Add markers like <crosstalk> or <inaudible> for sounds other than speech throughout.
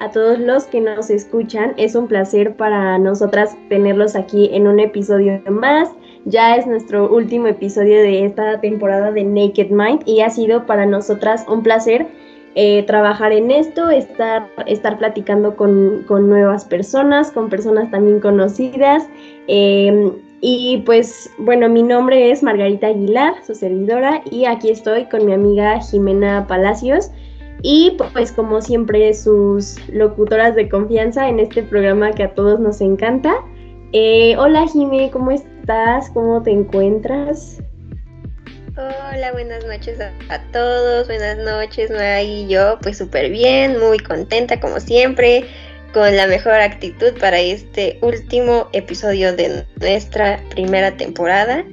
a todos los que nos escuchan. Es un placer para nosotras tenerlos aquí en un episodio más. Ya es nuestro último episodio de esta temporada de Naked Mind y ha sido para nosotras un placer eh, trabajar en esto, estar, estar platicando con, nuevas personas, con personas también conocidas. Em, y pues bueno, mi nombre es Margarita Aguilar, su servidora, y aquí estoy con mi amiga Jimena Palacios. Y pues como siempre sus locutoras de confianza en este programa que a todos nos encanta. Eh, hola Jime, ¿cómo estás? ¿Cómo te encuentras? Hola, buenas noches a, todos, buenas noches, Maggie y yo, pues súper bien, muy contenta como siempre, con la mejor actitud para este último episodio de nuestra primera temporada.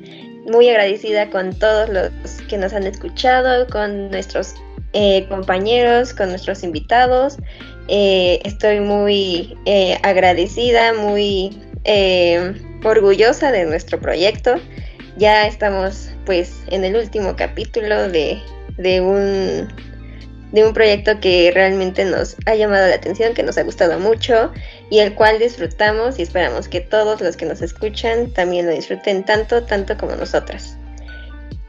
Muy agradecida con todos los que nos han escuchado, con nuestros eh, compañeros, con nuestros invitados. Eh, estoy muy eh, agradecida, muy orgullosa de nuestro proyecto. Ya estamos pues en el último capítulo de, un, de un proyecto que realmente nos ha llamado la atención, que nos ha gustado mucho y el cual disfrutamos y esperamos que todos los que nos escuchan también lo disfruten tanto, tanto como nosotras.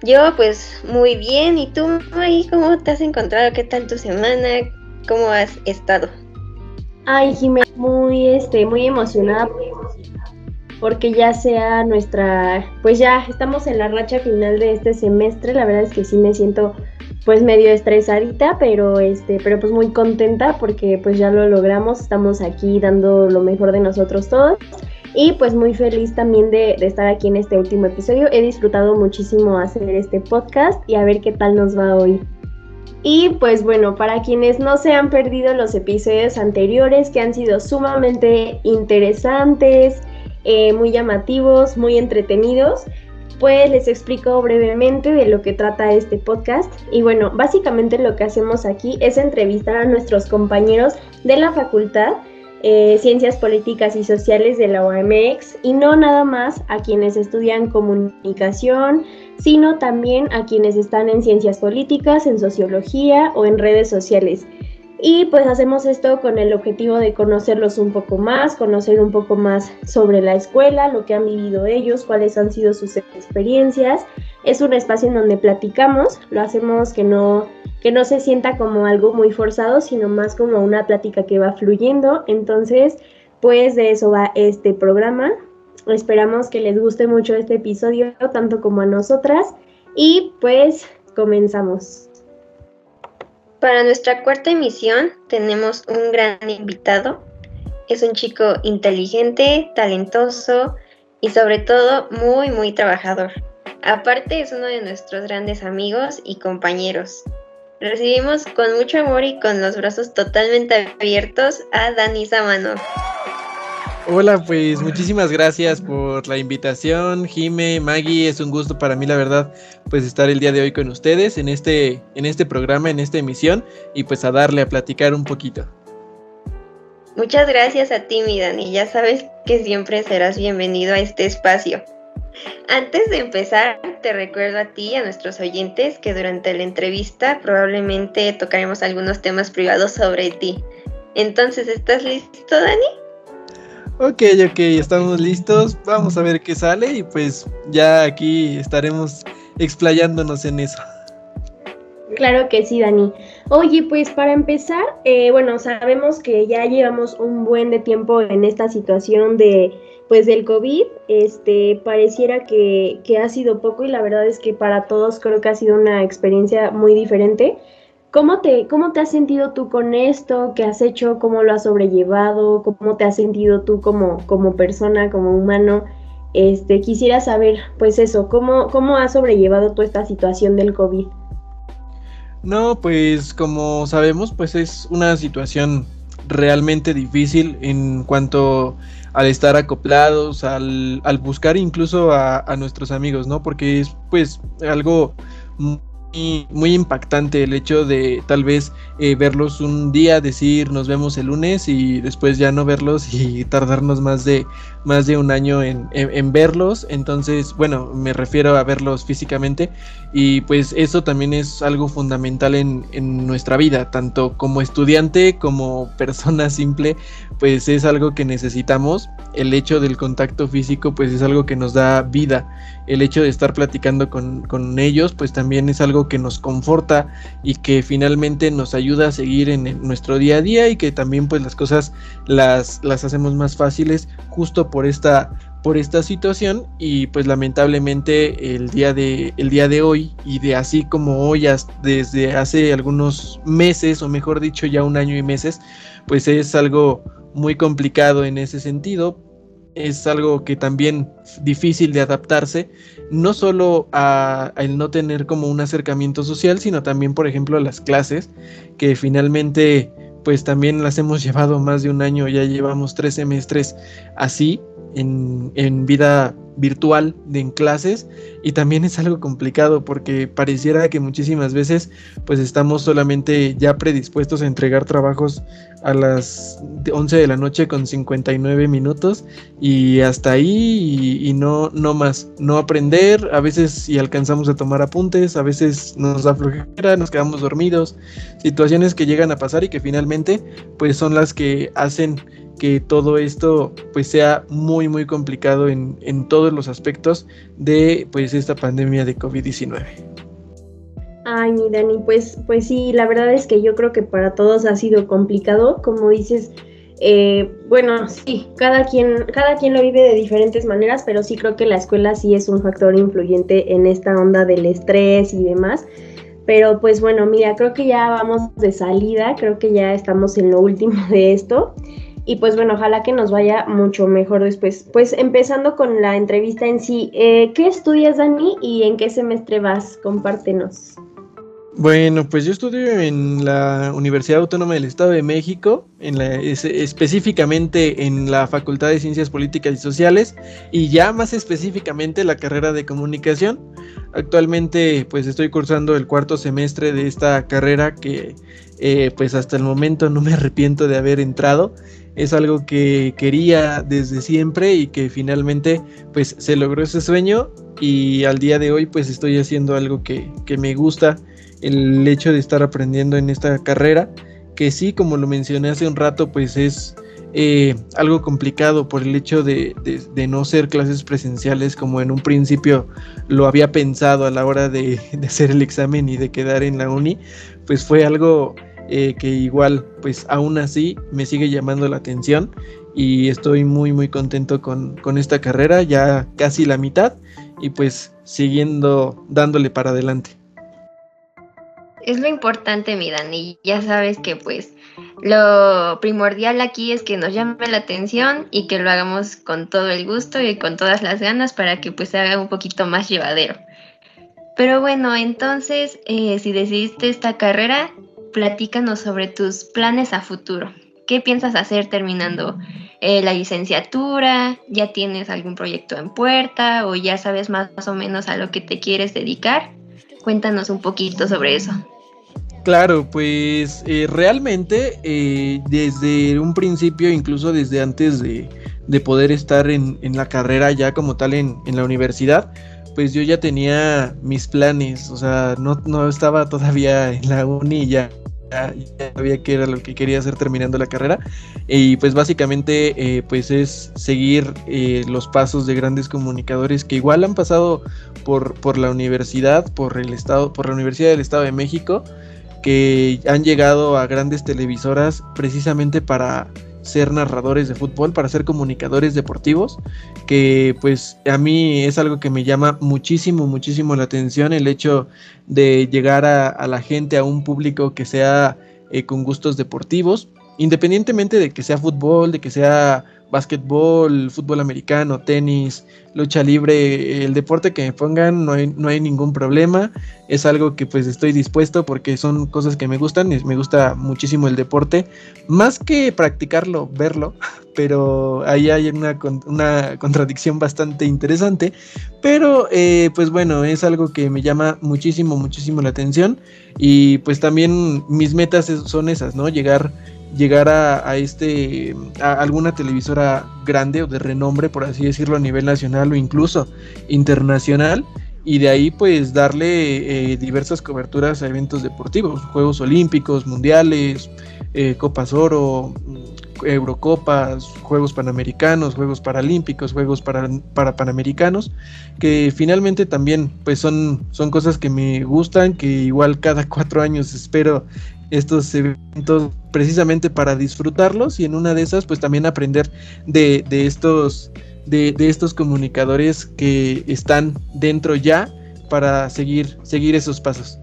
Yo pues muy bien, ¿y tú ahí cómo te has encontrado? ¿Qué tal tu semana? ¿Cómo has estado? Ay, Jiménez, muy, este, muy emocionada porque ya sea nuestra, pues ya estamos en la racha final de este semestre, la verdad es que sí me siento pues medio estresadita, pero este, pero pues muy contenta porque pues ya lo logramos, estamos aquí dando lo mejor de nosotros todos y pues muy feliz también de, estar aquí en este último episodio, he disfrutado muchísimo hacer este podcast y a ver qué tal nos va hoy. Y pues bueno, para quienes no se han perdido los episodios anteriores que han sido sumamente interesantes, eh, muy llamativos, muy entretenidos, pues les explico brevemente de lo que trata este podcast. Y bueno, básicamente lo que hacemos aquí es entrevistar a nuestros compañeros de la facultad, eh, Ciencias Políticas y Sociales de la OMX, y no nada más a quienes estudian comunicación, sino también a quienes están en ciencias políticas, en sociología o en redes sociales. Y pues hacemos esto con el objetivo de conocerlos un poco más, conocer un poco más sobre la escuela, lo que han vivido ellos, cuáles han sido sus experiencias. Es un espacio en donde platicamos, lo hacemos que no, que no se sienta como algo muy forzado, sino más como una plática que va fluyendo. Entonces, pues de eso va este programa. Esperamos que les guste mucho este episodio, tanto como a nosotras. Y pues comenzamos. Para nuestra cuarta emisión tenemos un gran invitado. Es un chico inteligente, talentoso y sobre todo muy, muy trabajador. Aparte es uno de nuestros grandes amigos y compañeros. Recibimos con mucho amor y con los brazos totalmente abiertos a Dani Samano. Hola, pues muchísimas gracias por la invitación, Jime, Maggie, es un gusto para mí la verdad, pues estar el día de hoy con ustedes en este en este programa, en esta emisión y pues a darle a platicar un poquito. Muchas gracias a ti, mi Dani, ya sabes que siempre serás bienvenido a este espacio. Antes de empezar, te recuerdo a ti y a nuestros oyentes que durante la entrevista probablemente tocaremos algunos temas privados sobre ti. Entonces, ¿estás listo, Dani? Ok, ok, estamos listos. Vamos a ver qué sale y pues ya aquí estaremos explayándonos en eso. Claro que sí, Dani. Oye, pues para empezar, eh, bueno, sabemos que ya llevamos un buen de tiempo en esta situación de, pues del COVID. Este, pareciera que, que ha sido poco y la verdad es que para todos creo que ha sido una experiencia muy diferente. ¿Cómo te, ¿Cómo te has sentido tú con esto? ¿Qué has hecho? ¿Cómo lo has sobrellevado? ¿Cómo te has sentido tú como, como persona, como humano? Este, quisiera saber, pues eso, ¿cómo, ¿cómo has sobrellevado toda esta situación del COVID? No, pues como sabemos, pues es una situación realmente difícil en cuanto al estar acoplados, al, al buscar incluso a, a, nuestros amigos, ¿no? Porque es pues algo muy impactante el hecho de tal vez eh, verlos un día, decir nos vemos el lunes y después ya no verlos y <laughs> tardarnos más de más de un año en, verlos. Entonces, bueno, me refiero a verlos físicamente y pues eso también es algo fundamental en, en nuestra vida, tanto como estudiante como <laughs> persona simple, pues es algo que necesitamos. El hecho del contacto físico pues es algo que nos da vida. El hecho de estar platicando con, con ellos pues también es algo que nos conforta y que finalmente nos ayuda a seguir en, nuestro día a día y que también pues las cosas las, las hacemos más fáciles justo por esta por esta situación y pues lamentablemente el día de el día de hoy y de así como hoy desde hace algunos meses o mejor dicho ya un año y meses pues es algo muy complicado en ese sentido. Es algo que también difícil de adaptarse, no solo a, el no tener como un acercamiento social, sino también, por ejemplo, a las clases, que finalmente pues también las hemos llevado más de un año, ya llevamos tres semestres así, en, en vida virtual de en clases y también es algo complicado porque pareciera que muchísimas veces pues estamos solamente ya predispuestos a entregar trabajos a las 11 de la noche con 59 minutos y hasta ahí y, no, no más, no aprender, a veces si alcanzamos a tomar apuntes, a veces nos da flojera, nos quedamos dormidos, situaciones que llegan a pasar y que finalmente pues son las que hacen que todo esto pues sea muy muy complicado en, en todos los aspectos de pues esta pandemia de COVID-19. Ay, mi Dani, pues, pues sí, la verdad es que yo creo que para todos ha sido complicado, como dices, eh, bueno, sí, cada quien, cada quien lo vive de diferentes maneras, pero sí creo que la escuela sí es un factor influyente en esta onda del estrés y demás. Pero pues bueno, mira, creo que ya vamos de salida, creo que ya estamos en lo último de esto. Y pues bueno, ojalá que nos vaya mucho mejor después. Pues empezando con la entrevista en sí, eh, ¿qué estudias Dani y en qué semestre vas? Compártenos. Bueno, pues yo estudio en la Universidad Autónoma del Estado de México, en la, específicamente en la Facultad de Ciencias Políticas y Sociales y ya más específicamente la carrera de comunicación. Actualmente pues estoy cursando el cuarto semestre de esta carrera que eh, pues hasta el momento no me arrepiento de haber entrado es algo que quería desde siempre y que finalmente pues se logró ese sueño. Y al día de hoy pues estoy haciendo algo que, me gusta, el hecho de estar aprendiendo en esta carrera, que sí, como lo mencioné hace un rato, pues es eh, algo complicado por el hecho de, no ser clases presenciales como en un principio lo había pensado a la hora de, de hacer el examen y de quedar en la uni, pues fue algo eh, que igual pues aún así me sigue llamando la atención y estoy muy muy contento con, esta carrera, ya casi la mitad y pues siguiendo dándole para adelante. Es lo importante, mi Dani. Ya sabes que pues lo primordial aquí es que nos llame la atención y que lo hagamos con todo el gusto y con todas las ganas para que pues se haga un poquito más llevadero. Pero bueno, entonces, eh, si decidiste esta carrera, platícanos sobre tus planes a futuro. ¿Qué piensas hacer terminando eh, la licenciatura? ¿Ya tienes algún proyecto en puerta o ya sabes más, o menos a lo que te quieres dedicar? Cuéntanos un poquito sobre eso. Claro, pues eh, realmente eh, desde un principio, incluso desde antes de, poder estar en, la carrera ya como tal en, en la universidad, pues yo ya tenía mis planes, o sea, no, no estaba todavía en la uni ya ya, sabía que era lo que quería hacer terminando la carrera. Y pues básicamente eh, pues es seguir eh, los pasos de grandes comunicadores que igual han pasado por, por la universidad, por el estado, por la Universidad del Estado de México, que han llegado a grandes televisoras precisamente para ser narradores de fútbol, para ser comunicadores deportivos, que pues a mí es algo que me llama muchísimo, muchísimo la atención, el hecho de llegar a, la gente, a un público que sea eh, con gustos deportivos, independientemente de que sea fútbol, de que sea básquetbol, fútbol americano, tenis, lucha libre, el deporte que me pongan, no hay, no hay ningún problema. Es algo que pues estoy dispuesto porque son cosas que me gustan, me gusta muchísimo el deporte, más que practicarlo, verlo, <laughs> pero ahí hay una, una contradicción bastante interesante. Pero eh, pues bueno, es algo que me llama muchísimo, muchísimo la atención y pues también mis metas son esas, ¿no? Llegar llegar a, este a alguna televisora grande o de renombre por así decirlo a nivel nacional o incluso internacional y de ahí pues darle eh, diversas coberturas a eventos deportivos juegos olímpicos mundiales eh, copas oro eurocopas juegos panamericanos juegos paralímpicos juegos para, para panamericanos que finalmente también pues son son cosas que me gustan que igual cada cuatro años espero estos eventos precisamente para disfrutarlos y en una de esas pues también aprender de, estos de, estos comunicadores que están dentro ya para seguir seguir esos pasos.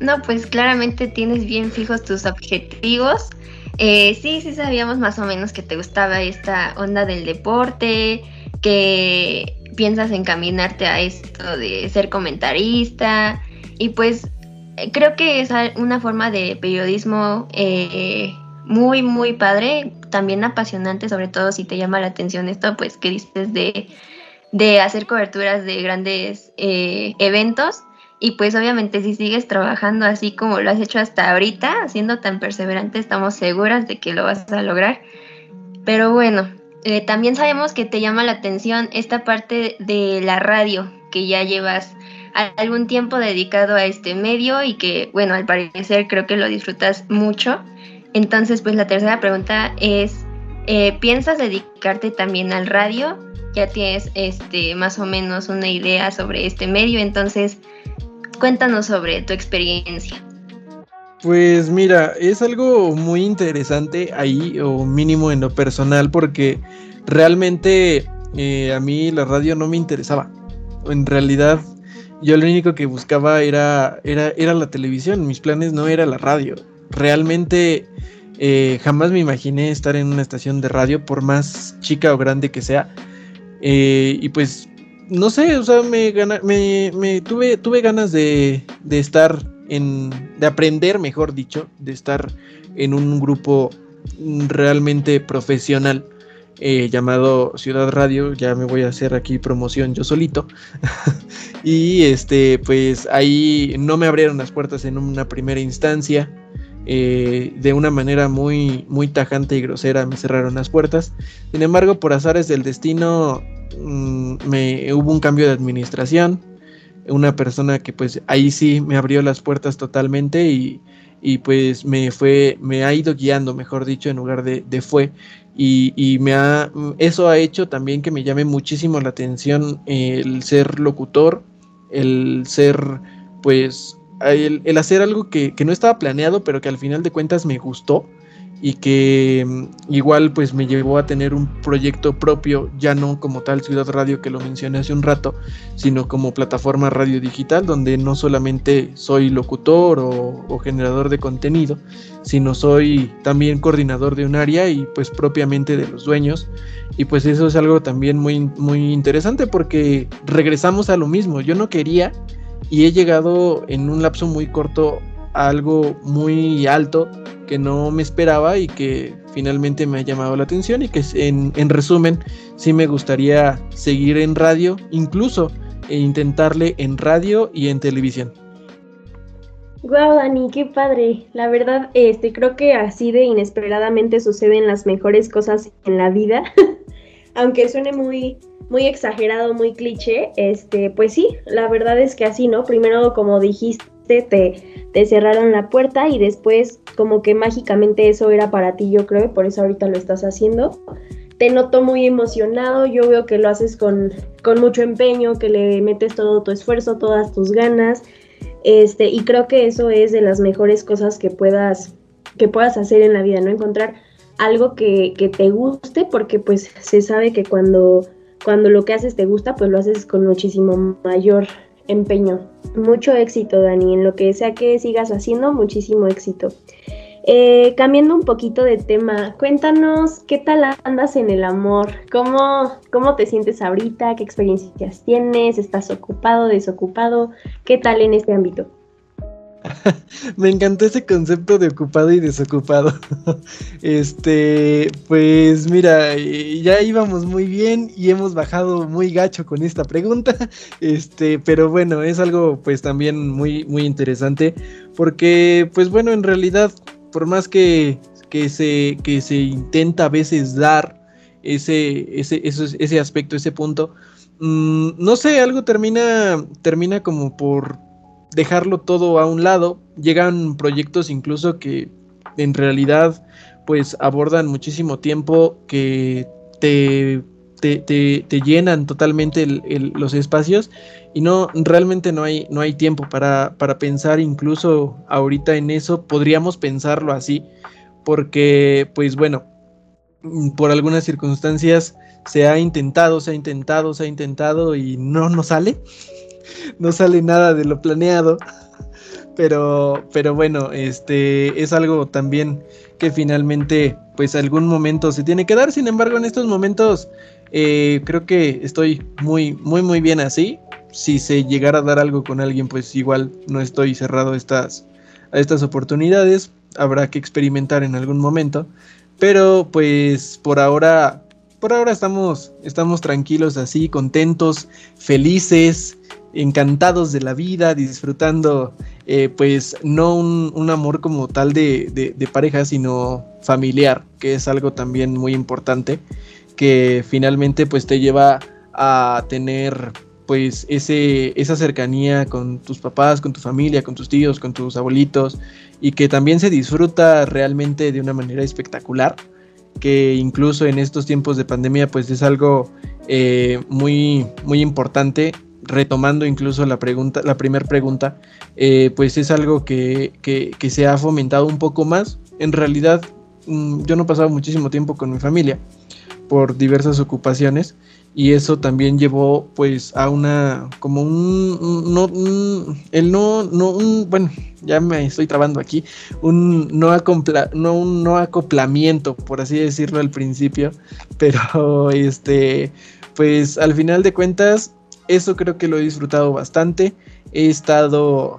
No, pues claramente tienes bien fijos tus objetivos. Eh, sí, sí sabíamos más o menos que te gustaba esta onda del deporte, que piensas encaminarte a esto de ser comentarista y pues creo que es una forma de periodismo eh, muy, muy padre, también apasionante, sobre todo si te llama la atención esto, pues que dices de, de hacer coberturas de grandes eh, eventos. Y pues obviamente si sigues trabajando así como lo has hecho hasta ahorita, siendo tan perseverante, estamos seguras de que lo vas a lograr. Pero bueno, eh, también sabemos que te llama la atención esta parte de la radio que ya llevas algún tiempo dedicado a este medio y que, bueno, al parecer creo que lo disfrutas mucho. Entonces, pues la tercera pregunta es, eh, ¿piensas dedicarte también al radio? Ya tienes este, más o menos una idea sobre este medio, entonces cuéntanos sobre tu experiencia. Pues mira, es algo muy interesante ahí, o mínimo en lo personal, porque realmente eh, a mí la radio no me interesaba. En realidad yo lo único que buscaba era, era, era la televisión, mis planes no era la radio. Realmente eh, jamás me imaginé estar en una estación de radio, por más chica o grande que sea. Eh, y pues, no sé, o sea, me, me, tuve, tuve ganas de, de estar en, de aprender, mejor dicho, de estar en un grupo realmente profesional. Eh, llamado Ciudad Radio, ya me voy a hacer aquí promoción yo solito. <laughs> y este, pues ahí no me abrieron las puertas en una primera instancia. Eh, de una manera muy, muy tajante y grosera me cerraron las puertas. Sin embargo, por azares del destino, mm, me, hubo un cambio de administración. Una persona que pues ahí sí me abrió las puertas totalmente y, y pues me fue, me ha ido guiando, mejor dicho, en lugar de, de fue. Y, me ha, eso ha hecho también que me llame muchísimo la atención el ser locutor, el ser, pues, el, el hacer algo que, que, no estaba planeado, pero que al final de cuentas me gustó y que mm, igual pues me llevó a tener un proyecto propio, ya no como tal Ciudad Radio que lo mencioné hace un rato, sino como plataforma radio digital donde no solamente soy locutor o, generador de contenido, sino soy también coordinador de un área y pues propiamente de los dueños. Y pues eso es algo también muy, muy interesante porque regresamos a lo mismo, yo no quería y he llegado en un lapso muy corto algo muy alto que no me esperaba y que finalmente me ha llamado la atención y que en, en resumen sí me gustaría seguir en radio, incluso e intentarle en radio y en televisión. Wow, Dani, qué padre. La verdad, este, creo que así de inesperadamente suceden las mejores cosas en la vida. <laughs> Aunque suene muy, muy exagerado, muy cliché, este, pues sí, la verdad es que así, ¿no? Primero, como dijiste, te, cerraron la puerta y después como que mágicamente eso era para ti, yo creo, por eso ahorita lo estás haciendo. Te noto muy emocionado, yo veo que lo haces con, con mucho empeño, que le metes todo tu esfuerzo, todas tus ganas, este, y creo que eso es de las mejores cosas que puedas, que puedas hacer en la vida, ¿no? Encontrar algo que, que te guste, porque pues se sabe que cuando, cuando lo que haces te gusta, pues lo haces con muchísimo mayor empeño. Mucho éxito, Dani, en lo que sea que sigas haciendo, muchísimo éxito. Eh, cambiando un poquito de tema, cuéntanos qué tal andas en el amor, cómo, cómo te sientes ahorita, qué experiencias tienes, estás ocupado, desocupado, qué tal en este ámbito. <laughs> Me encantó ese concepto de ocupado y desocupado. <laughs> Este, pues mira, ya íbamos muy bien y hemos bajado muy gacho con esta pregunta. <laughs> Este, pero bueno, es algo pues también muy muy interesante porque pues bueno, en realidad por más que, que se que se intenta a veces dar ese ese ese aspecto, ese punto, mm, no sé, algo termina termina como por dejarlo todo a un lado. Llegan proyectos incluso que en realidad pues abordan muchísimo tiempo que te, te, llenan totalmente los espacios y no realmente no hay, no hay tiempo para, para pensar incluso ahorita en eso. Podríamos pensarlo así porque pues bueno, por algunas circunstancias se ha intentado, se ha intentado, se ha intentado y no nos sale <laughs> no sale nada de lo planeado. Pero, pero bueno, este es algo también que finalmente, pues algún momento se tiene que dar. Sin embargo, en estos momentos eh, creo que estoy muy, muy, muy bien así. Si se llegara a dar algo con alguien, pues igual no estoy cerrado a estas, a estas oportunidades. Habrá que experimentar en algún momento. Pero pues por ahora, por ahora estamos, estamos tranquilos así, contentos, felices encantados de la vida, disfrutando eh, pues no un, amor como tal de, pareja, sino familiar, que es algo también muy importante, que finalmente pues te lleva a tener pues ese, esa cercanía con tus papás, con tu familia, con tus tíos, con tus abuelitos, y que también se disfruta realmente de una manera espectacular, que incluso en estos tiempos de pandemia pues es algo eh, muy, muy importante retomando incluso la pregunta, la primera pregunta, eh, pues es algo que, se ha fomentado un poco más. En realidad, mm, yo no pasaba muchísimo tiempo con mi familia por diversas ocupaciones y eso también llevó pues a una como un no el no no un bueno ya me estoy trabando aquí un no no un no acoplamiento por así decirlo al principio <laughs> pero este pues al final de cuentas eso creo que lo he disfrutado bastante. He estado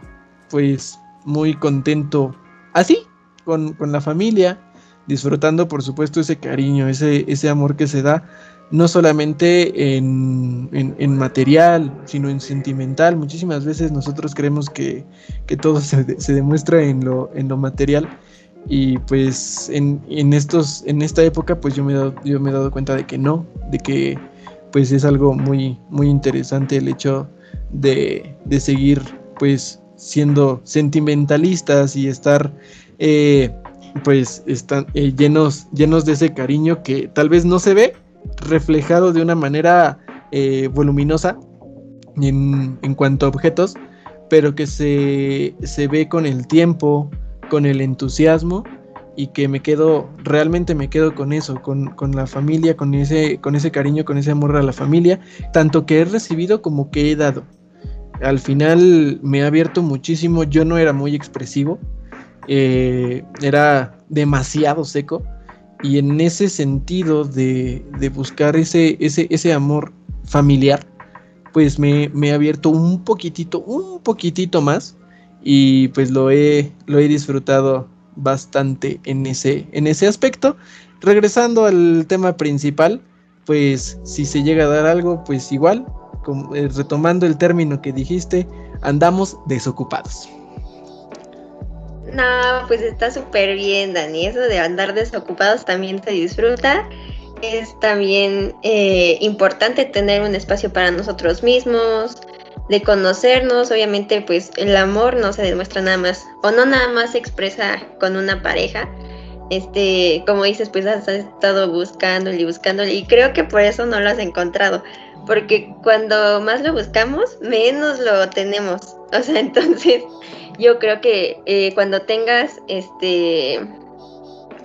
pues muy contento así, con, la familia, disfrutando por supuesto ese cariño, ese, ese amor que se da, no solamente en, en, material, sino en sentimental. Muchísimas veces nosotros creemos que, todo se, demuestra en lo, en lo material. Y pues en, en, estos, en esta época pues yo me, yo me he dado cuenta de que no, de que pues es algo muy, muy interesante el hecho de, seguir pues siendo sentimentalistas y estar eh, pues están eh, llenos, llenos de ese cariño que tal vez no se ve reflejado de una manera eh, voluminosa en, en, cuanto a objetos, pero que se, se ve con el tiempo, con el entusiasmo y que me quedo, realmente me quedo con eso, con, la familia, con ese, con ese cariño, con ese amor a la familia, tanto que he recibido como que he dado. Al final me ha abierto muchísimo, yo no era muy expresivo, eh, era demasiado seco y en ese sentido de, buscar ese, ese, ese amor familiar, pues me, me, ha abierto un poquitito, un poquitito más y pues lo he, lo he disfrutado bastante en ese, en ese aspecto. Regresando al tema principal, pues si se llega a dar algo, pues igual, eh, retomando el término que dijiste, andamos desocupados. No, pues está súper bien, Dani. Eso de andar desocupados también se disfruta. Es también eh, importante tener un espacio para nosotros mismos, de conocernos, obviamente pues el amor no se demuestra nada más o no nada más se expresa con una pareja. Este, como dices, pues has estado buscándole y buscándole y creo que por eso no lo has encontrado, porque cuando más lo buscamos, menos lo tenemos. O sea, <laughs> entonces yo creo que eh, cuando tengas este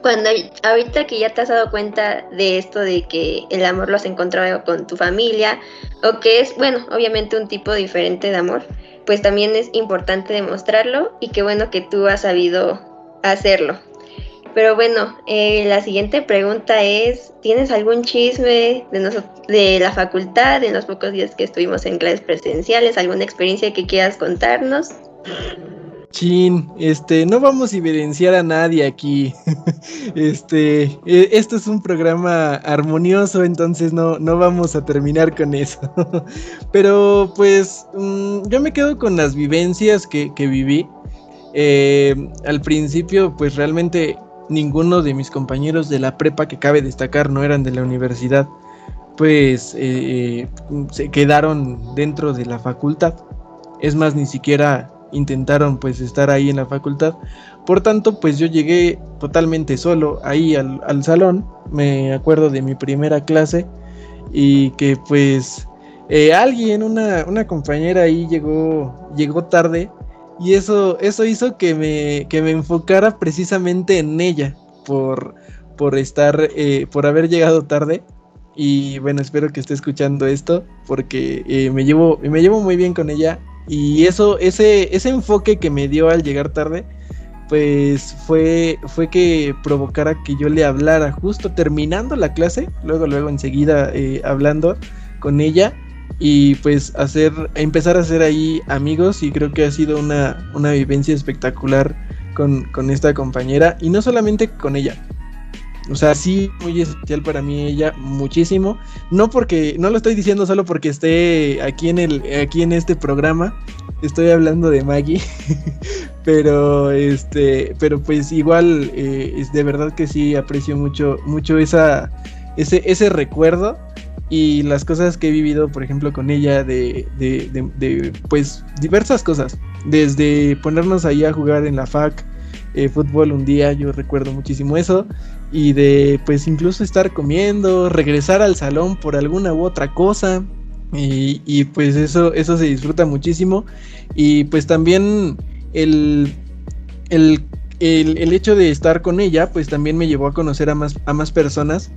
cuando ahorita que ya te has dado cuenta de esto de que el amor lo has encontrado con tu familia o que es, bueno, obviamente un tipo diferente de amor, pues también es importante demostrarlo y qué bueno que tú has sabido hacerlo. Pero bueno, eh, la siguiente pregunta es, ¿tienes algún chisme de, de la facultad en los pocos días que estuvimos en clases presenciales? ¿Alguna experiencia que quieras contarnos? Chin, este, no vamos a evidenciar a nadie aquí. <laughs> este, e, esto es un programa armonioso, entonces no, no vamos a terminar con eso. <laughs> Pero pues mm, yo me quedo con las vivencias que, viví. Eh, al principio, pues realmente ninguno de mis compañeros de la prepa que cabe destacar no eran de la universidad. Pues eh, se quedaron dentro de la facultad. Es más, ni siquiera intentaron pues estar ahí en la facultad. Por tanto, pues yo llegué totalmente solo ahí al, salón. Me acuerdo de mi primera clase y que pues eh, alguien, una, una, compañera ahí llegó, llegó tarde y eso, eso hizo que me, que me enfocara precisamente en ella por, por estar, eh, por haber llegado tarde. Y bueno, espero que esté escuchando esto porque eh, me, llevo, me llevo muy bien con ella y eso, ese, ese enfoque que me dio al llegar tarde, pues fue, fue que provocara que yo le hablara justo terminando la clase, luego, luego enseguida eh, hablando con ella y pues hacer, empezar a hacer ahí amigos y creo que ha sido una, una vivencia espectacular con, con esta compañera y no solamente con ella, o sea, sí, muy especial para mí ella, muchísimo. No porque, no lo estoy diciendo solo porque esté aquí en el, aquí en este programa. Estoy hablando de Maggie. <laughs> pero este, pero pues igual, eh, es de verdad que sí aprecio mucho, mucho esa, ese, ese recuerdo y las cosas que he vivido, por ejemplo, con ella, de, de, de, de pues diversas cosas. Desde ponernos ahí a jugar en la FAC, eh, fútbol un día, yo recuerdo muchísimo eso, y de pues incluso estar comiendo, regresar al salón por alguna u otra cosa, y, pues eso, eso se disfruta muchísimo, y pues también el, el, el, hecho de estar con ella, pues también me llevó a conocer a más, a más personas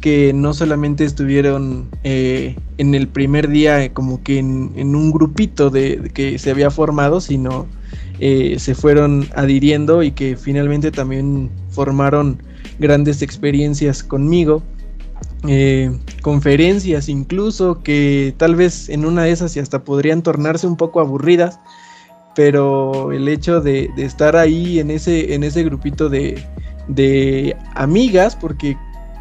que no solamente estuvieron eh, en el primer día como que en, un grupito de, que se había formado, sino eh, se fueron adhiriendo y que finalmente también formaron grandes experiencias conmigo. Eh, conferencias incluso que tal vez en una de esas y hasta podrían tornarse un poco aburridas, pero el hecho de, estar ahí en ese, en ese grupito de, de amigas, porque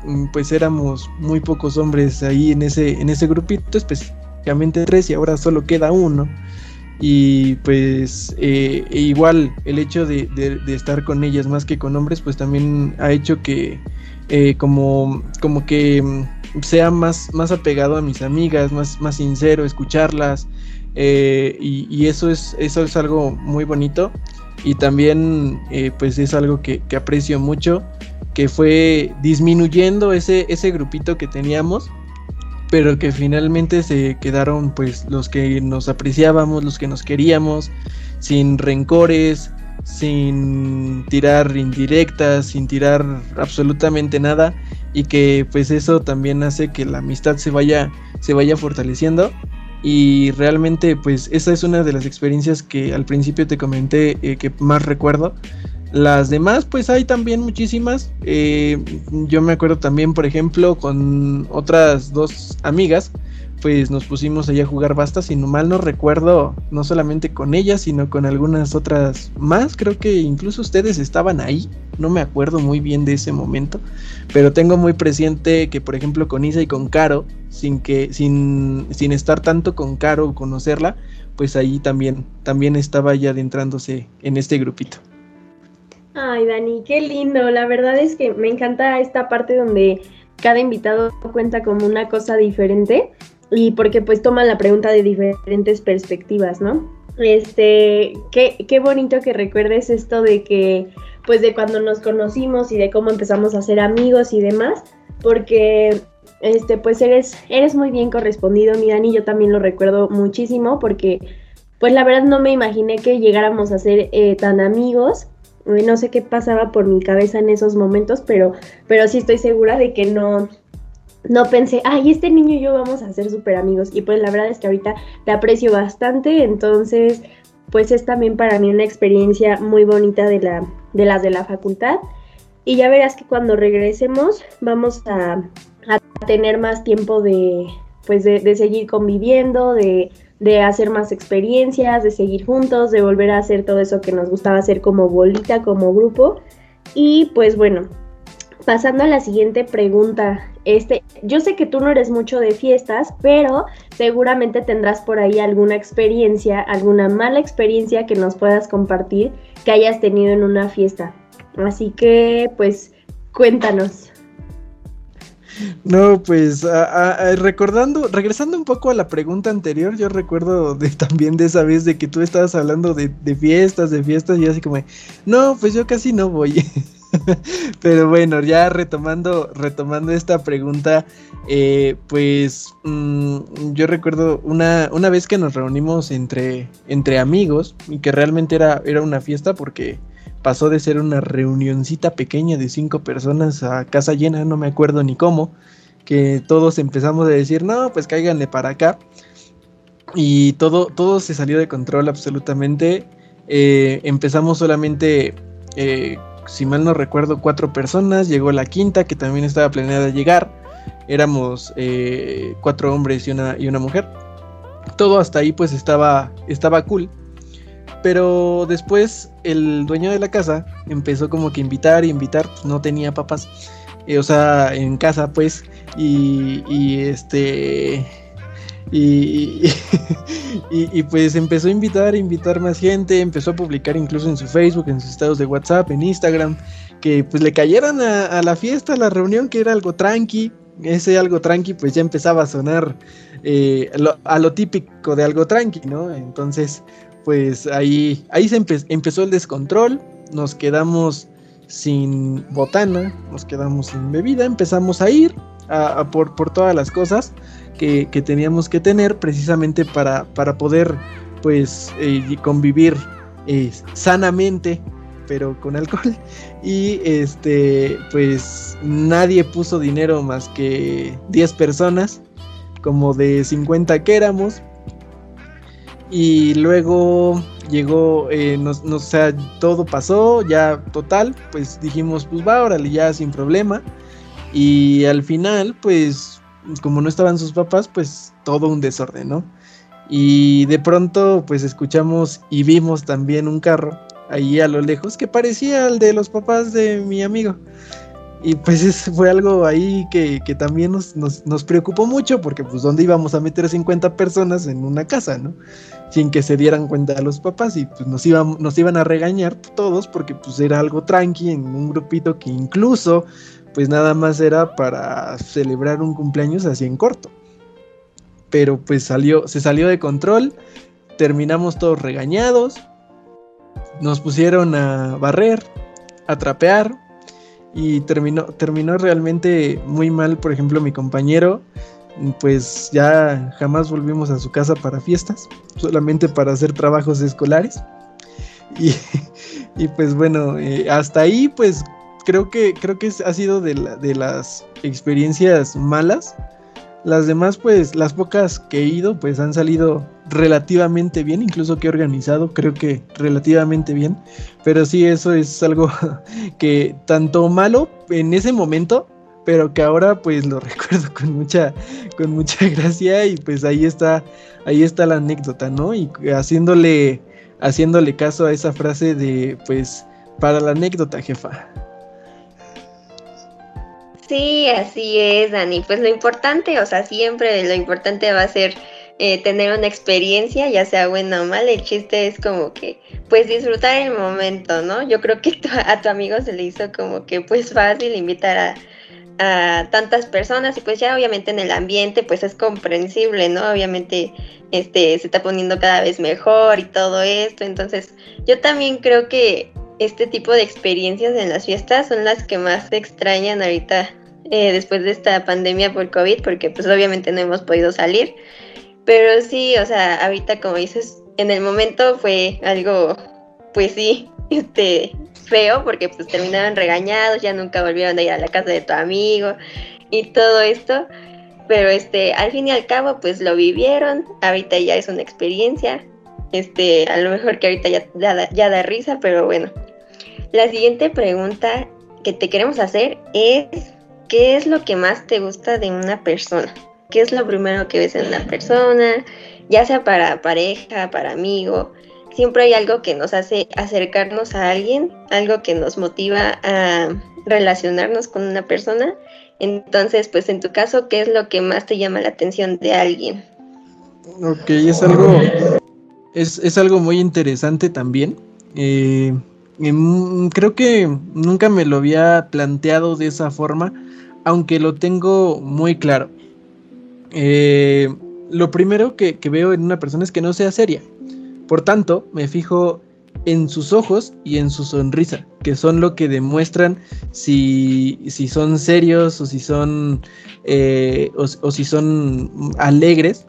mm, pues éramos muy pocos hombres ahí en ese, en ese grupito, específicamente tres y ahora solo queda uno y pues eh, e igual el hecho de, estar con ellas más que con hombres pues también ha hecho que eh, como, como que mm, sea más, más apegado a mis amigas, más, más sincero, escucharlas eh, y, eso, es, eso es algo muy bonito. Y también pues es algo que, que, aprecio mucho que fue disminuyendo ese, ese grupito que teníamos pero que finalmente se quedaron pues los que nos apreciábamos, los que nos queríamos, sin rencores, sin tirar indirectas, sin tirar absolutamente nada y que pues eso también hace que la amistad se vaya se vaya fortaleciendo. Y realmente pues esa es una de las experiencias que al principio te comenté eh, que más recuerdo las demás, pues hay también muchísimas. Eh, yo me acuerdo también, por ejemplo, con otras dos amigas, pues nos pusimos allá a jugar basta, si no mal no recuerdo, no solamente con ellas, sino con algunas otras más. Creo que incluso ustedes estaban ahí, no me acuerdo muy bien de ese momento, pero tengo muy presente que, por ejemplo, con Isa y con Caro, sin que, sin, sin estar tanto con Caro o conocerla, pues ahí también, también estaba ya adentrándose en este grupito. Ay, Dani, qué lindo. La verdad es que me encanta esta parte donde cada invitado cuenta como una cosa diferente y porque pues toma la pregunta de diferentes perspectivas, ¿no? Este, qué, qué bonito que recuerdes esto de que, pues de cuando nos conocimos y de cómo empezamos a ser amigos y demás, porque este, pues eres, eres muy bien correspondido, mi Dani, yo también lo recuerdo muchísimo porque, pues la verdad no me imaginé que llegáramos a ser eh, tan amigos no sé qué pasaba por mi cabeza en esos momentos, pero, pero sí estoy segura de que no, no pensé, ay, este niño y yo vamos a ser súper amigos. Y pues la verdad es que ahorita te aprecio bastante, entonces pues es también para mí una experiencia muy bonita de, la, de las de la facultad. y ya verás que cuando regresemos vamos a, tener más tiempo de, pues de, seguir conviviendo, de, de, hacer más experiencias, de seguir juntos, de volver a hacer todo eso que nos gustaba hacer como bolita, como grupo. Y pues bueno, pasando a la siguiente pregunta, este, yo sé que tú no eres mucho de fiestas, pero seguramente tendrás por ahí alguna experiencia, alguna mala experiencia que nos puedas compartir que hayas tenido en una fiesta. Así que, pues, cuéntanos. No, pues recordando, regresando un poco a la pregunta anterior, yo recuerdo <laughs> también de esa vez de que tú estabas hablando de, de fiestas, de fiestas, y así como, no, pues yo casi no voy. <laughs> Pero bueno, ya retomando, retomando esta pregunta, eh, pues mm, yo recuerdo una, una vez que nos reunimos entre, entre amigos y que realmente era, era una fiesta porque pasó de ser una reunioncita pequeña de cinco personas a casa llena, no me acuerdo ni cómo, que todos empezamos a decir, no, pues cáiganle para acá. Y todo, todo se salió de control absolutamente. Eh, empezamos solamente eh, si mal no recuerdo, cuatro personas. Llegó la quinta, que también estaba planeada llegar. Éramos eh, cuatro hombres y una, y una mujer. Todo hasta ahí pues estaba, estaba cool. Pero después el dueño de la casa empezó como que invitar y invitar. Pues, no tenía papas. Eh, o sea, en casa pues. Y, y este y, <laughs> y, pues empezó a invitar, a invitar más gente, empezó a publicar incluso en su Facebook, en sus estados de WhatsApp, en Instagram, que pues le cayeran a, la fiesta, a la reunión, que era algo tranqui. Ese algo tranqui pues ya empezaba a sonar eh, a lo típico de algo tranqui, ¿no? Entonces pues ahí, ahí se empezó el descontrol, nos quedamos sin botana, nos quedamos sin bebida, empezamos a ir a, por, por todas las cosas que, teníamos que tener precisamente para, para poder pues eh, convivir eh, sanamente pero con alcohol. <laughs> Y este pues nadie puso dinero más que 10 personas como de 50 que éramos y luego llegó eh, nos, o sea todo pasó ya total pues dijimos pues va órale ya sin problema y al final pues como no estaban sus papás, pues todo un desorden, ¿no? Y de pronto, pues escuchamos y vimos también un carro ahí a lo lejos que parecía al de los papás de mi amigo. Y pues fue algo ahí que, también nos, nos, preocupó mucho porque pues dónde íbamos a meter 50 personas en una casa, ¿no? Sin que se dieran cuenta los papás y pues nos iban, nos iban a regañar todos porque pues era algo tranqui en un grupito que incluso pues nada más era para celebrar un cumpleaños así en corto. Pero pues salió, se salió de control, terminamos todos regañados, nos pusieron a barrer, a trapear y terminó, terminó realmente muy mal, por ejemplo, mi compañero, pues ya jamás volvimos a su casa para fiestas, solamente para hacer trabajos escolares. <laughs> Y, y pues bueno, eh, hasta ahí pues creo que, creo que ha sido de, de las experiencias malas. Las demás, pues, las pocas que he ido, pues han salido relativamente bien, incluso que he organizado, creo que relativamente bien. Pero sí, eso es algo <laughs> que tanto malo en ese momento, pero que ahora pues lo <laughs> recuerdo con mucha, con mucha gracia y pues ahí está, ahí está la anécdota, ¿no? Y haciéndole, haciéndole caso a esa frase de pues para la anécdota, jefa. Sí, así es, Dani. Pues lo importante, o sea, siempre lo importante va a ser eh, tener una experiencia, ya sea buena o mala. El chiste es como que, pues disfrutar el momento, ¿no? Yo creo que <laughs> a tu amigo se le hizo como que, pues fácil invitar a, a tantas personas y pues ya obviamente en el ambiente pues es comprensible, ¿no? Obviamente este se está poniendo cada vez mejor y todo esto, entonces yo también creo que este tipo de experiencias en las fiestas son las que más se extrañan ahorita eh, después de esta pandemia por COVID, porque pues obviamente no hemos podido salir. Pero sí, o sea, ahorita como dices, en el momento fue algo, pues sí, <laughs> este, feo, porque pues terminaron regañados, ya nunca volvieron a ir a la casa de tu amigo y todo esto. Pero este, al fin y al cabo, pues lo vivieron, ahorita ya es una experiencia. Este, a lo mejor que ahorita ya, ya da risa, pero bueno, la siguiente pregunta que te queremos hacer es ¿qué es lo que más te gusta de una persona? ¿Qué es lo primero que ves en una persona? Ya sea para pareja, para amigo, siempre hay algo que nos hace acercarnos a alguien, algo que nos motiva a relacionarnos con una persona. Entonces, pues en tu caso, ¿qué es lo que más te llama la atención de alguien? Ok, es algo, es, algo muy interesante también. Eh, creo que nunca me lo había planteado de esa forma, aunque lo tengo muy claro. Eh, lo primero que, veo en una persona es que no sea seria. Por tanto, me fijo en sus ojos y en su sonrisa, que son lo que demuestran si, si son serios o si son, eh, o, si son alegres.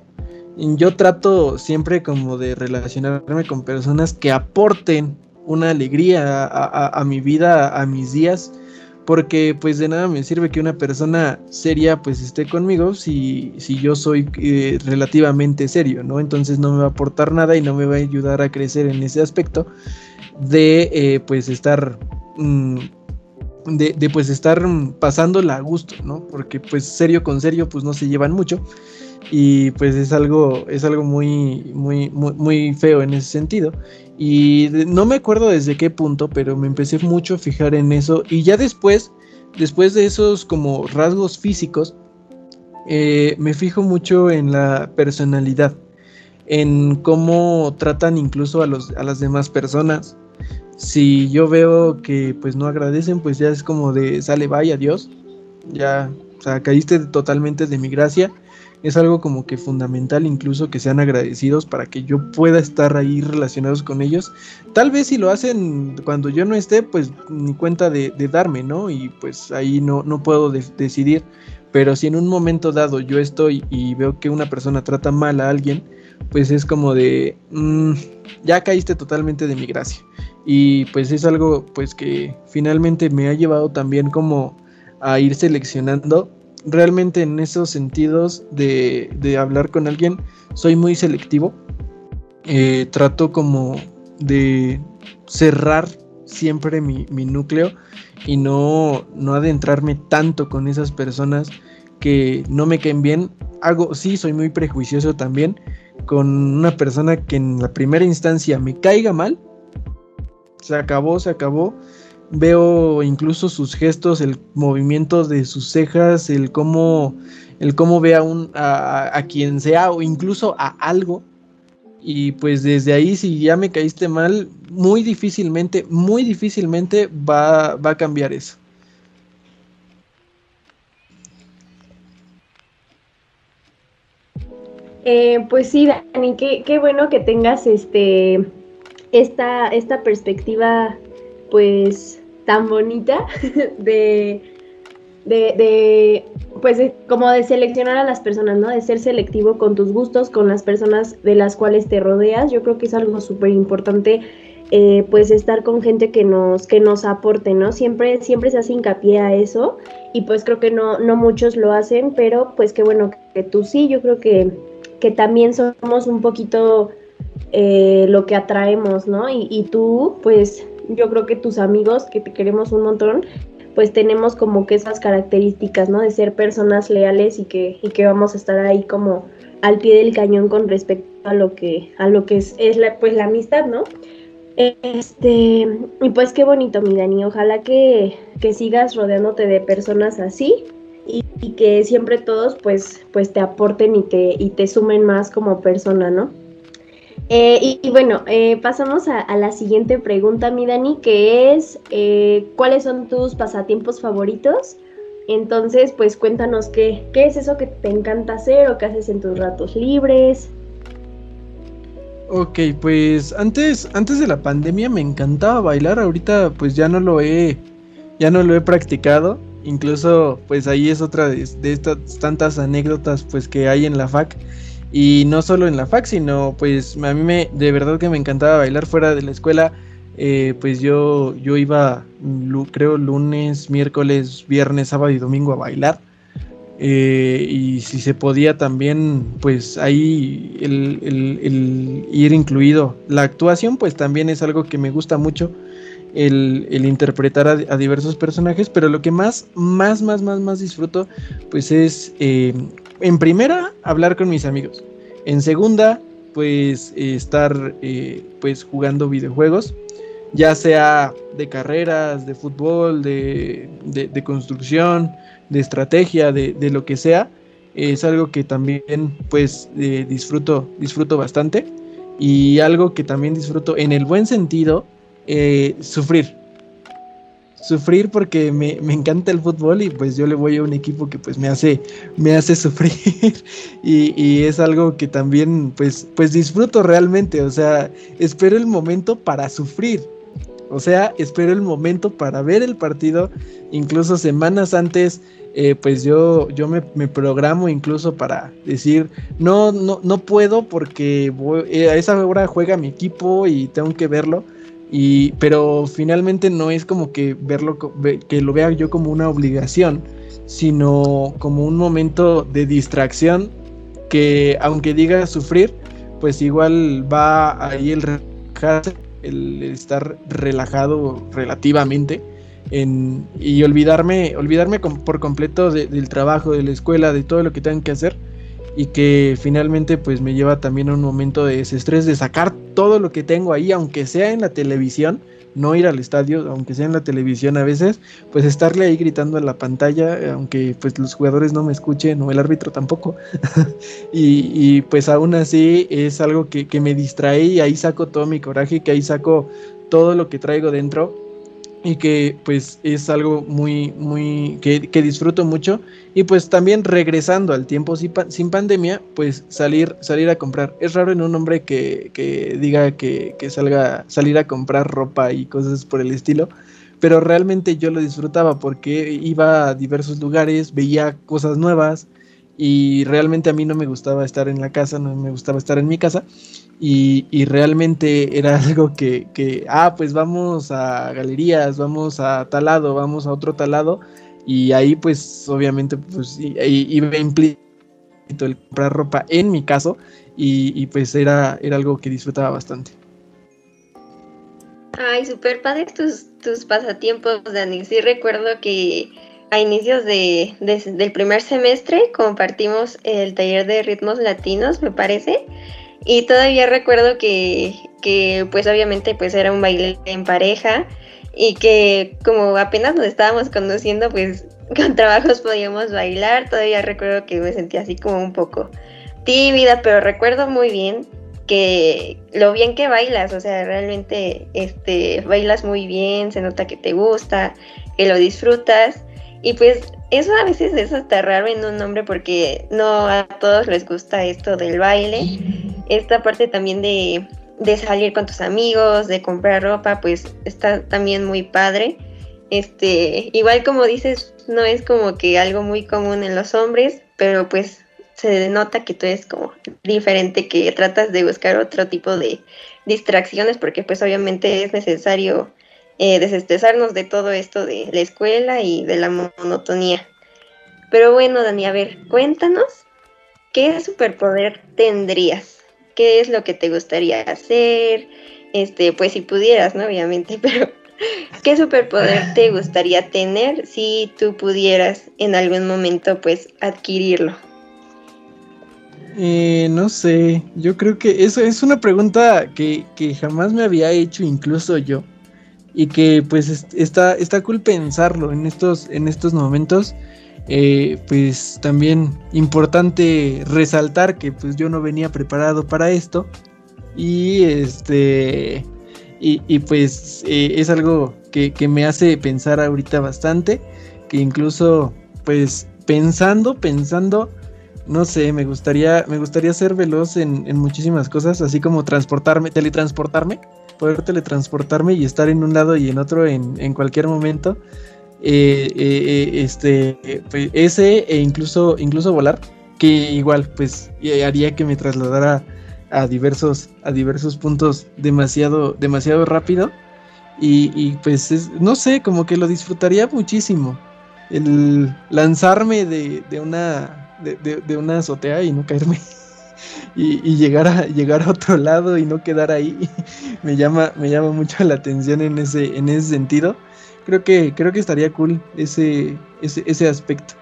Yo trato siempre como de relacionarme con personas que aporten una alegría a mi vida, a mis días porque pues de nada me sirve que una persona seria pues esté conmigo si, si yo soy eh, relativamente serio, ¿no? Entonces no me va a aportar nada y no me va a ayudar a crecer en ese aspecto de eh, pues estar... Mm, de, de, pues estar pasándola a gusto, ¿no? Porque pues serio con serio pues no se llevan mucho y pues es algo es algo muy muy muy, feo en ese sentido y no me acuerdo desde qué punto, pero me empecé mucho a fijar en eso. Y ya después, después de esos como rasgos físicos, eh, me fijo mucho en la personalidad, en cómo tratan incluso a, los, a las demás personas. Si yo veo que pues no agradecen, pues ya es como de sale, vaya, adiós. Ya, o sea, caíste totalmente de mi gracia es algo como que fundamental incluso que sean agradecidos para que yo pueda estar ahí relacionados con ellos. Tal vez si lo hacen cuando yo no esté, pues ni cuenta de, darme, ¿no? Y pues ahí no, no puedo decidir. Pero si en un momento dado yo estoy y veo que una persona trata mal a alguien, pues es como de, mm, ya caíste totalmente de mi gracia. Y pues es algo pues que finalmente me ha llevado también como a ir seleccionando realmente en esos sentidos de, hablar con alguien soy muy selectivo. Eh, trato como de cerrar siempre mi, núcleo y no, no, adentrarme tanto con esas personas que no me caen bien. Hago, sí, soy muy prejuicioso también con una persona que en la primera instancia me caiga mal. Se acabó, se acabó veo incluso sus gestos, el movimiento de sus cejas, el cómo, el cómo ve a, un, a, quien sea o incluso a algo. Y pues desde ahí, si ya me caíste mal, muy difícilmente, muy difícilmente va, va a cambiar eso. Eh, pues sí, Dani, qué, qué, bueno que tengas este esta, esta perspectiva pues tan bonita <laughs> de, de, pues como de seleccionar a las personas, ¿no? De ser selectivo con tus gustos, con las personas de las cuales te rodeas. Yo creo que es algo súper importante. Eh, pues estar con gente que nos, que nos aporte, ¿no? Siempre, siempre se hace hincapié a eso y pues creo que no, no muchos lo hacen, pero pues qué bueno que tú sí, yo creo que, que también somos un poquito eh, lo que atraemos, ¿no? Y tú pues yo creo que tus amigos, que te queremos un montón, pues tenemos como que esas características, ¿no? De ser personas leales y que, y que vamos a estar ahí como al pie del cañón con respecto a lo que, a lo que es, es la, pues la amistad, ¿no? Este, y pues qué bonito, mi Dani. Ojalá que, que sigas rodeándote de personas así y, y, que siempre todos pues, pues te aporten y te, y te sumen más como persona, ¿no? Eh, y, bueno, eh, pasamos a, la siguiente pregunta, mi Dani, que es, eh, ¿cuáles son tus pasatiempos favoritos? Entonces, pues cuéntanos qué, qué es eso que te encanta hacer o qué haces en tus ratos libres. Ok, pues antes, antes de la pandemia me encantaba bailar, ahorita pues ya no lo he, ya no lo he practicado, incluso pues ahí es otra de, de estas tantas anécdotas pues que hay en la FAC y no solo en la fac, sino pues a mí me, de verdad que me encantaba bailar fuera de la escuela. Eh, pues yo, yo iba, creo, lunes, miércoles, viernes, sábado y domingo a bailar. Eh, y si se podía también, pues ahí el, ir incluido. La actuación, pues también es algo que me gusta mucho. el, interpretar a, diversos personajes, pero lo que más, más, más, más, más disfruto, pues es, eh, en primera, hablar con mis amigos. En segunda, pues estar, eh, pues jugando videojuegos, ya sea de carreras, de fútbol, de, de, construcción, de estrategia, de, de, lo que sea. Es algo que también, pues, eh, disfruto, disfruto bastante. Y algo que también disfruto en el buen sentido, eh, sufrir. Sufrir porque me, encanta el fútbol y pues yo le voy a un equipo que pues me hace, me hace <laughs> sufrir. Y, es algo que también pues, pues disfruto realmente, o sea, espero el momento para sufrir, o sea, espero el momento para ver el partido, incluso semanas antes, eh, pues yo, yo me, programo incluso para decir, no, no, no puedo porque eh, a esa hora juega mi equipo y tengo que verlo. Y, pero finalmente no es como que verlo, que lo vea yo como una obligación, sino como un momento de distracción que aunque diga sufrir, pues igual va ahí el el estar relajado relativamente en, y olvidarme, olvidarme por completo del trabajo, de la escuela, de todo lo que tengan que hacer y que finalmente pues me lleva también a un momento de desestrés, de sacar todo lo que tengo ahí, aunque sea en la televisión, no ir al estadio, aunque sea en la televisión a veces, pues estarle ahí gritando en la pantalla, aunque pues los jugadores no me escuchen o el árbitro tampoco. <laughs> y, pues aún así es algo que, que me distrae y ahí saco todo mi coraje, que ahí saco todo lo que traigo dentro y que pues es algo muy, muy, que, disfruto mucho. Y pues también regresando al tiempo sin, pandemia, pues salir, salir a comprar. Es raro en un hombre que, que diga que, que, salga, salir a comprar ropa y cosas por el estilo. Pero realmente yo lo disfrutaba porque iba a diversos lugares, veía cosas nuevas y realmente a mí no me gustaba estar en la casa, no me gustaba estar en mi casa. Y, realmente era <laughs> algo que, ah, pues vamos a galerías, vamos a tal lado, vamos a otro tal lado, y ahí pues obviamente pues iba implícito el comprar ropa en mi caso, y, pues era, era algo que disfrutaba bastante. Ay, súper padre tus, tus pasatiempos, Dani. Sí recuerdo que a inicios de, del primer semestre compartimos el taller de ritmos latinos, me parece, y todavía recuerdo que, que pues obviamente pues era un baile en pareja y que como apenas nos estábamos conociendo pues <laughs> con trabajos podíamos bailar, todavía recuerdo que me sentía así como un poco tímida, pero recuerdo muy bien que lo bien que bailas, o sea, realmente este bailas muy bien, se nota que te gusta, que lo disfrutas y pues eso a veces es hasta raro en un hombre porque no a todos les gusta esto del baile esta parte también de, salir con tus amigos, de comprar ropa, pues está también muy padre. Este, igual como dices, no es como que algo muy común en los hombres, pero pues se denota que tú eres como diferente, que tratas de buscar otro tipo de distracciones, porque pues obviamente es necesario eh, desestresarnos de todo esto de la escuela y de la monotonía. Pero bueno, Dani, a ver, cuéntanos, ¿qué superpoder tendrías? qué es lo que te gustaría hacer, este, pues si pudieras, ¿no? Obviamente, <laughs> pero ¿qué superpoder te gustaría tener si tú pudieras en algún momento, pues, adquirirlo? Eh, no sé, yo creo que eso es una pregunta que, jamás me había hecho incluso yo y que pues está, está cool pensarlo en estos, en estos momentos. Eh, pues también importante resaltar que pues yo no venía preparado para esto. Y este y, pues eh, es algo que, me hace pensar ahorita bastante que incluso pues pensando pensando no sé me gustaría me gustaría ser veloz en, muchísimas cosas así como transportarme teletransportarme poder teletransportarme y estar en un lado y en otro en, en cualquier momento eh, eh, eh, este, pues, ese e incluso, incluso volar, que igual pues haría que me trasladara a diversos, a diversos puntos demasiado, demasiado rápido. Y, pues no sé, como que lo disfrutaría muchísimo. El lanzarme de, una de, una azotea y no caerme. <laughs> y, llegar, a, llegar a otro lado y no quedar ahí. <laughs> me, llama, me llama mucho la atención en ese, en ese sentido. Creo que, creo que estaría cool ese, ese, ese aspecto.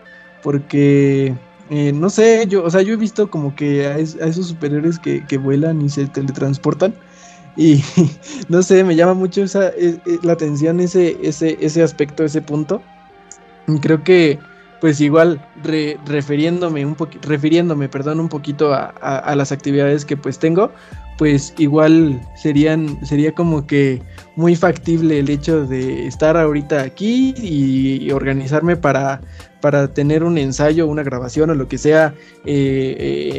Porque, eh, no sé, yo, o sea, yo he visto como que a, esos superiores que, que vuelan y se teletransportan. Y <laughs> no sé, me llama mucho esa, e, e, la atención ese, ese, ese aspecto, ese punto. Creo que pues igual refiriéndome un poquito, refiriéndome, perdón, un poquito a, las actividades que pues tengo, pues igual serían, sería como que muy factible el hecho de estar ahorita aquí y, organizarme para, para tener un ensayo, una grabación o lo que sea, eh,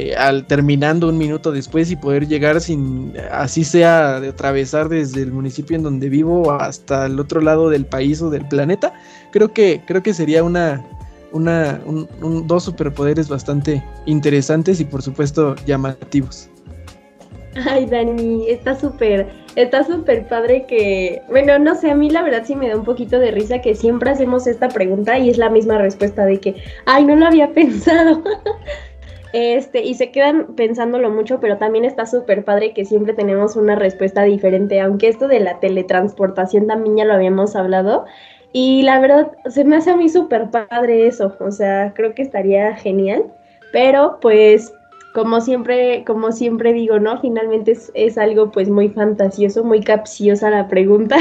eh, al terminando un minuto después y poder llegar sin, así sea, de atravesar desde el municipio en donde vivo hasta el otro lado del país o del planeta. Creo que, creo que sería una, una, dos superpoderes bastante interesantes y por supuesto llamativos. Ay, Dani, está súper, está súper padre que, bueno, no sé, a mí la verdad sí me da un poquito de risa que siempre hacemos esta pregunta y es la misma respuesta de que, ay, no lo había <laughs> pensado. Este, y se quedan pensándolo mucho, pero también está súper padre que siempre tenemos una respuesta diferente, aunque esto de la teletransportación también ya lo habíamos hablado. Y la verdad, se me hace a mí súper padre eso, o sea, creo que estaría genial, pero pues como siempre, como siempre digo, ¿no? Finalmente es, algo pues muy fantasioso, muy capciosa la pregunta,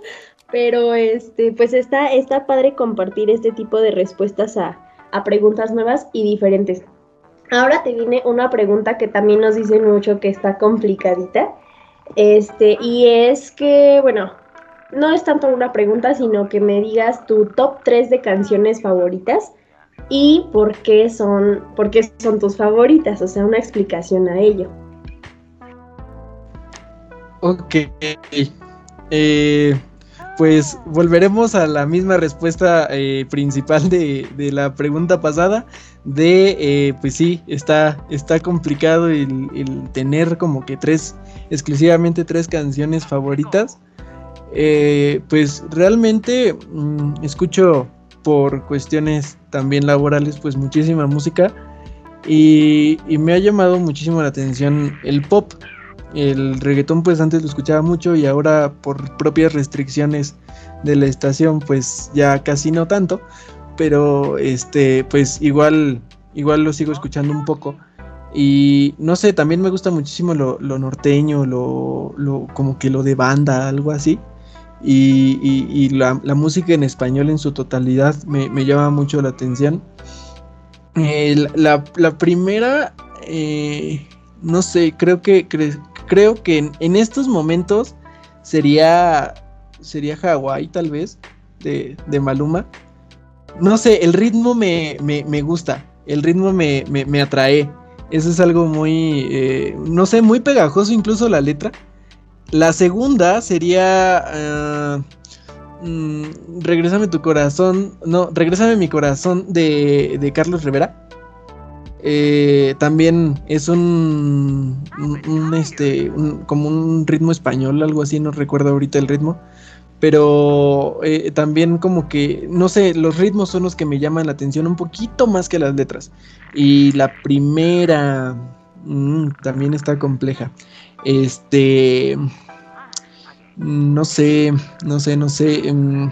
<laughs> pero este, pues está, está padre compartir este tipo de respuestas a, a preguntas nuevas y diferentes. Ahora te viene una pregunta que también nos dicen mucho que está complicadita. Este, y es que, bueno, no es tanto una pregunta, sino que me digas tu top 3 de canciones favoritas y por qué son, qué son tus favoritas, o sea, una explicación a ello. Ok. Eh, pues volveremos a la misma respuesta eh, principal de, la pregunta pasada. De, eh, pues sí, está, está complicado el, el, tener como que tres, exclusivamente tres canciones favoritas. Eh, pues realmente mm, escucho por cuestiones también laborales pues muchísima música y, me ha llamado muchísimo la atención el pop. El reggaetón pues antes lo escuchaba mucho y ahora por propias restricciones de la estación pues ya casi no tanto, pero este pues igual igual lo sigo escuchando un poco. Y no sé, también me gusta muchísimo lo, norteño, lo, lo, como que lo de banda, algo así y, la, música en español en su totalidad me, llama mucho la atención. Eh, la, primera, eh, no sé, creo que, creo que en, estos momentos sería, sería Hawái tal vez, de, Maluma. No sé, el ritmo me, gusta, el ritmo me, atrae. Eso es algo muy, eh, no sé, muy pegajoso incluso la letra. La segunda sería. Uh, Regrésame tu corazón. No, Regrésame mi corazón de, Carlos Rivera. Eh, también es un, un, este como un ritmo español algo así no recuerdo ahorita el ritmo pero eh, también como que no sé los ritmos son los que me llaman la atención un poquito más que las letras y la primera mm, también está compleja este. No sé, no sé, no sé. Em,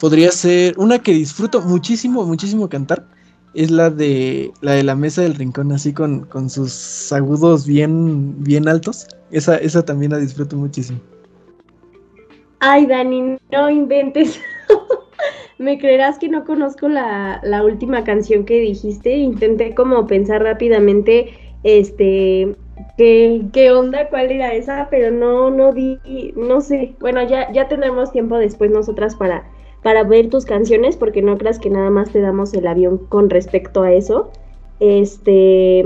podría ser. Una que disfruto muchísimo, muchísimo cantar. Es la de la de la mesa del rincón, así con, con sus agudos bien, bien altos. Esa, esa también la disfruto muchísimo. Ay, Dani, no inventes. <laughs> Me creerás que no conozco la, la, última canción que dijiste. Intenté como pensar rápidamente este qué, qué onda, cuál era esa, pero no, no di, no sé. Bueno, ya, ya tendremos tiempo después nosotras para, para ver tus canciones, porque no creas que nada más te damos el avión con respecto a eso. Este,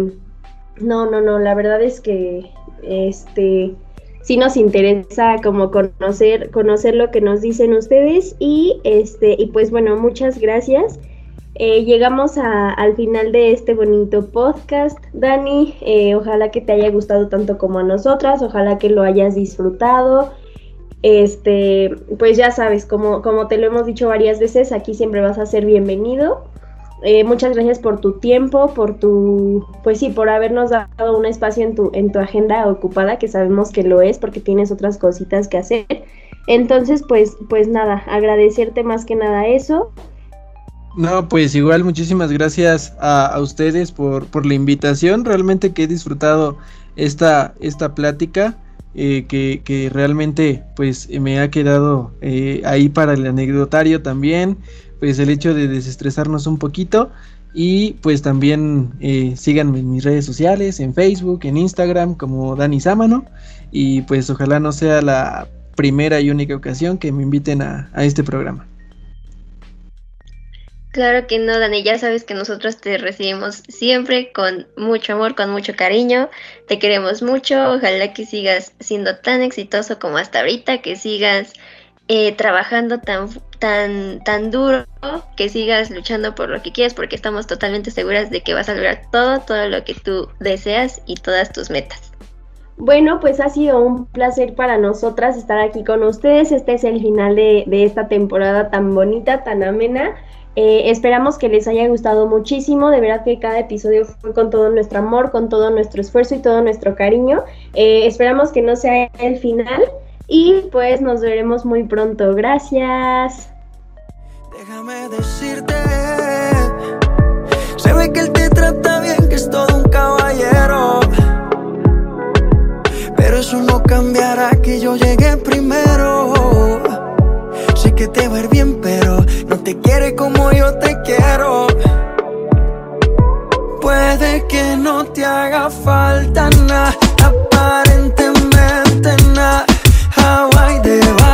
no, no, no, la verdad es que, este, sí nos interesa como conocer, conocer lo que nos dicen ustedes y, este, y pues bueno, muchas gracias. Eh, llegamos al final de este bonito podcast, Dani. Eh, ojalá que te haya gustado tanto como a nosotras, ojalá que lo hayas disfrutado. Este, pues ya sabes, como, como te lo hemos dicho varias veces, aquí siempre vas a ser bienvenido. eh, muchas gracias por tu tiempo, por tu, pues sí, por habernos dado un espacio en tu, en tu agenda ocupada, que sabemos que lo es porque tienes otras cositas que hacer. Entonces, pues, pues nada, agradecerte más que nada eso. No, pues igual muchísimas gracias a, ustedes por, por, la invitación. Realmente que he disfrutado esta, esta plática. Eh, que, que, realmente pues me ha quedado eh, ahí para el anecdotario también pues el hecho de desestresarnos un poquito y pues también eh, síganme en mis redes sociales, en Facebook, en Instagram como Dani Sámano y pues ojalá no sea la primera y única ocasión que me inviten a, a este programa. Claro que no, Dani, ya sabes que nosotros te recibimos siempre con mucho amor, con mucho cariño, te queremos mucho, ojalá que sigas siendo tan exitoso como hasta ahorita, que sigas eh, trabajando tan, tan, tan duro, que sigas luchando por lo que quieres, porque estamos totalmente seguras de que vas a lograr todo, todo lo que tú deseas y todas tus metas. Bueno, pues ha sido un placer para nosotras estar aquí con ustedes. Este es el final de, esta temporada tan bonita, tan amena. Eh, esperamos que les haya gustado muchísimo. De verdad que cada episodio fue con todo nuestro amor, con todo nuestro esfuerzo y todo nuestro cariño. Eh, esperamos que no sea el final. Y pues nos veremos muy pronto. Gracias. Déjame decirte, se ve que él te trata bien, que es todo un caballero. Pero eso no cambiará que yo llegué primero. Sé que te va a ir bien, pero no te quiere como yo te quiero. Puede que no te haga falta nada, aparentemente nada. Hawaii de